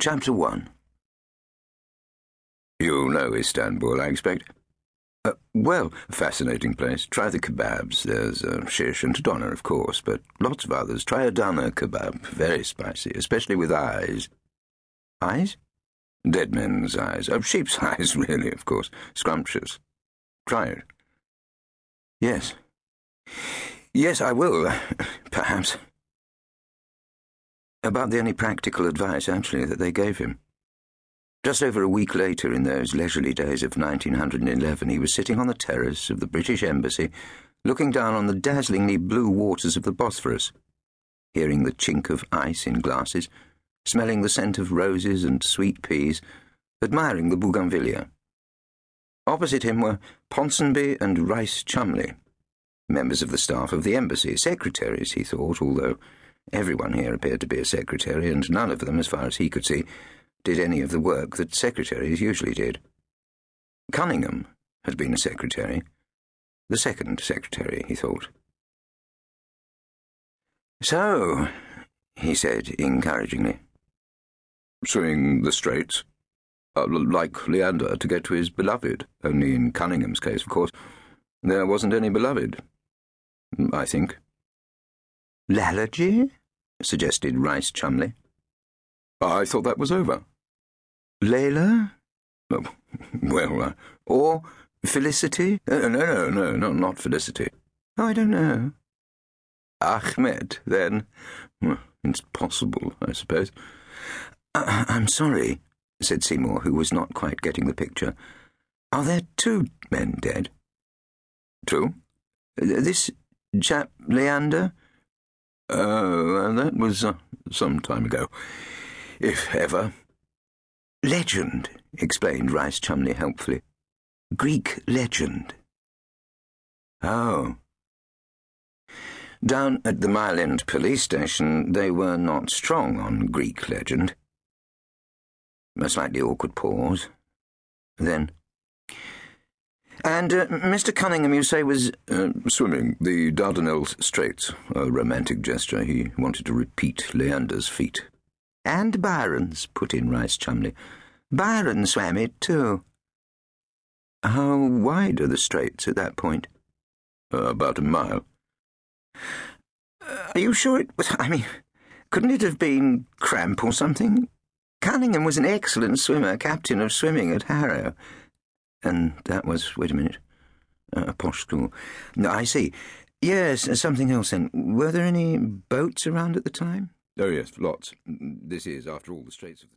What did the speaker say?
Chapter 1 You know Istanbul, I expect. Uh, well, fascinating place. Try the kebabs. There's uh, shish and doner, of course, but lots of others. Try a doner kebab. Very spicy, especially with eyes. Eyes? Dead men's eyes. Oh, sheep's eyes, really, of course. Scrumptious. Try it. Yes. Yes, I will, perhaps. About the only practical advice, actually, that they gave him. Just over a week later, in those leisurely days of 1911, he was sitting on the terrace of the British Embassy, looking down on the dazzlingly blue waters of the Bosphorus, hearing the chink of ice in glasses, smelling the scent of roses and sweet peas, admiring the bougainvillea. Opposite him were Ponsonby and Rice Cholmondeley, members of the staff of the embassy, secretaries, he thought, although everyone here appeared to be a secretary, and none of them, as far as he could see, did any of the work that secretaries usually did. Cunningham had been a secretary, the second secretary, he thought. So, he said encouragingly. Swimming the Straits. Uh, like Leander to get to his beloved, only in Cunningham's case, of course, there wasn't any beloved. I think. Lalage? suggested Rice Cholmondeley. I thought that was over. Layla? Oh, well, uh, or Felicity? Uh, no, no, no, no, not Felicity. I don't know. Ahmed, then? Well, it's possible, I suppose. Uh, I'm sorry, said Seymour, who was not quite getting the picture. Are there two men dead? Two? This chap, Leander? Oh, that was uh, some time ago, if ever. Legend, explained Rice Cholmondeley helpfully. Greek legend. Oh. Down at the Mile End police station, they were not strong on Greek legend. A slightly awkward pause. Then. And uh, Mr. Cunningham, you say, was. Uh, swimming the Dardanelles Straits. A romantic gesture. He wanted to repeat Leander's feat. And Byron's, put in Rice Cholmondeley. Byron swam it too. How wide are the straits at that point? Uh, about a mile. Uh, are you sure it was? I mean, couldn't it have been cramp or something? Cunningham was an excellent swimmer, captain of swimming at Harrow. And that was, wait a minute, uh, a posh school. No, I see. Yes, something else then. Were there any boats around at the time? Oh, yes, lots. This is, after all, the Straits of the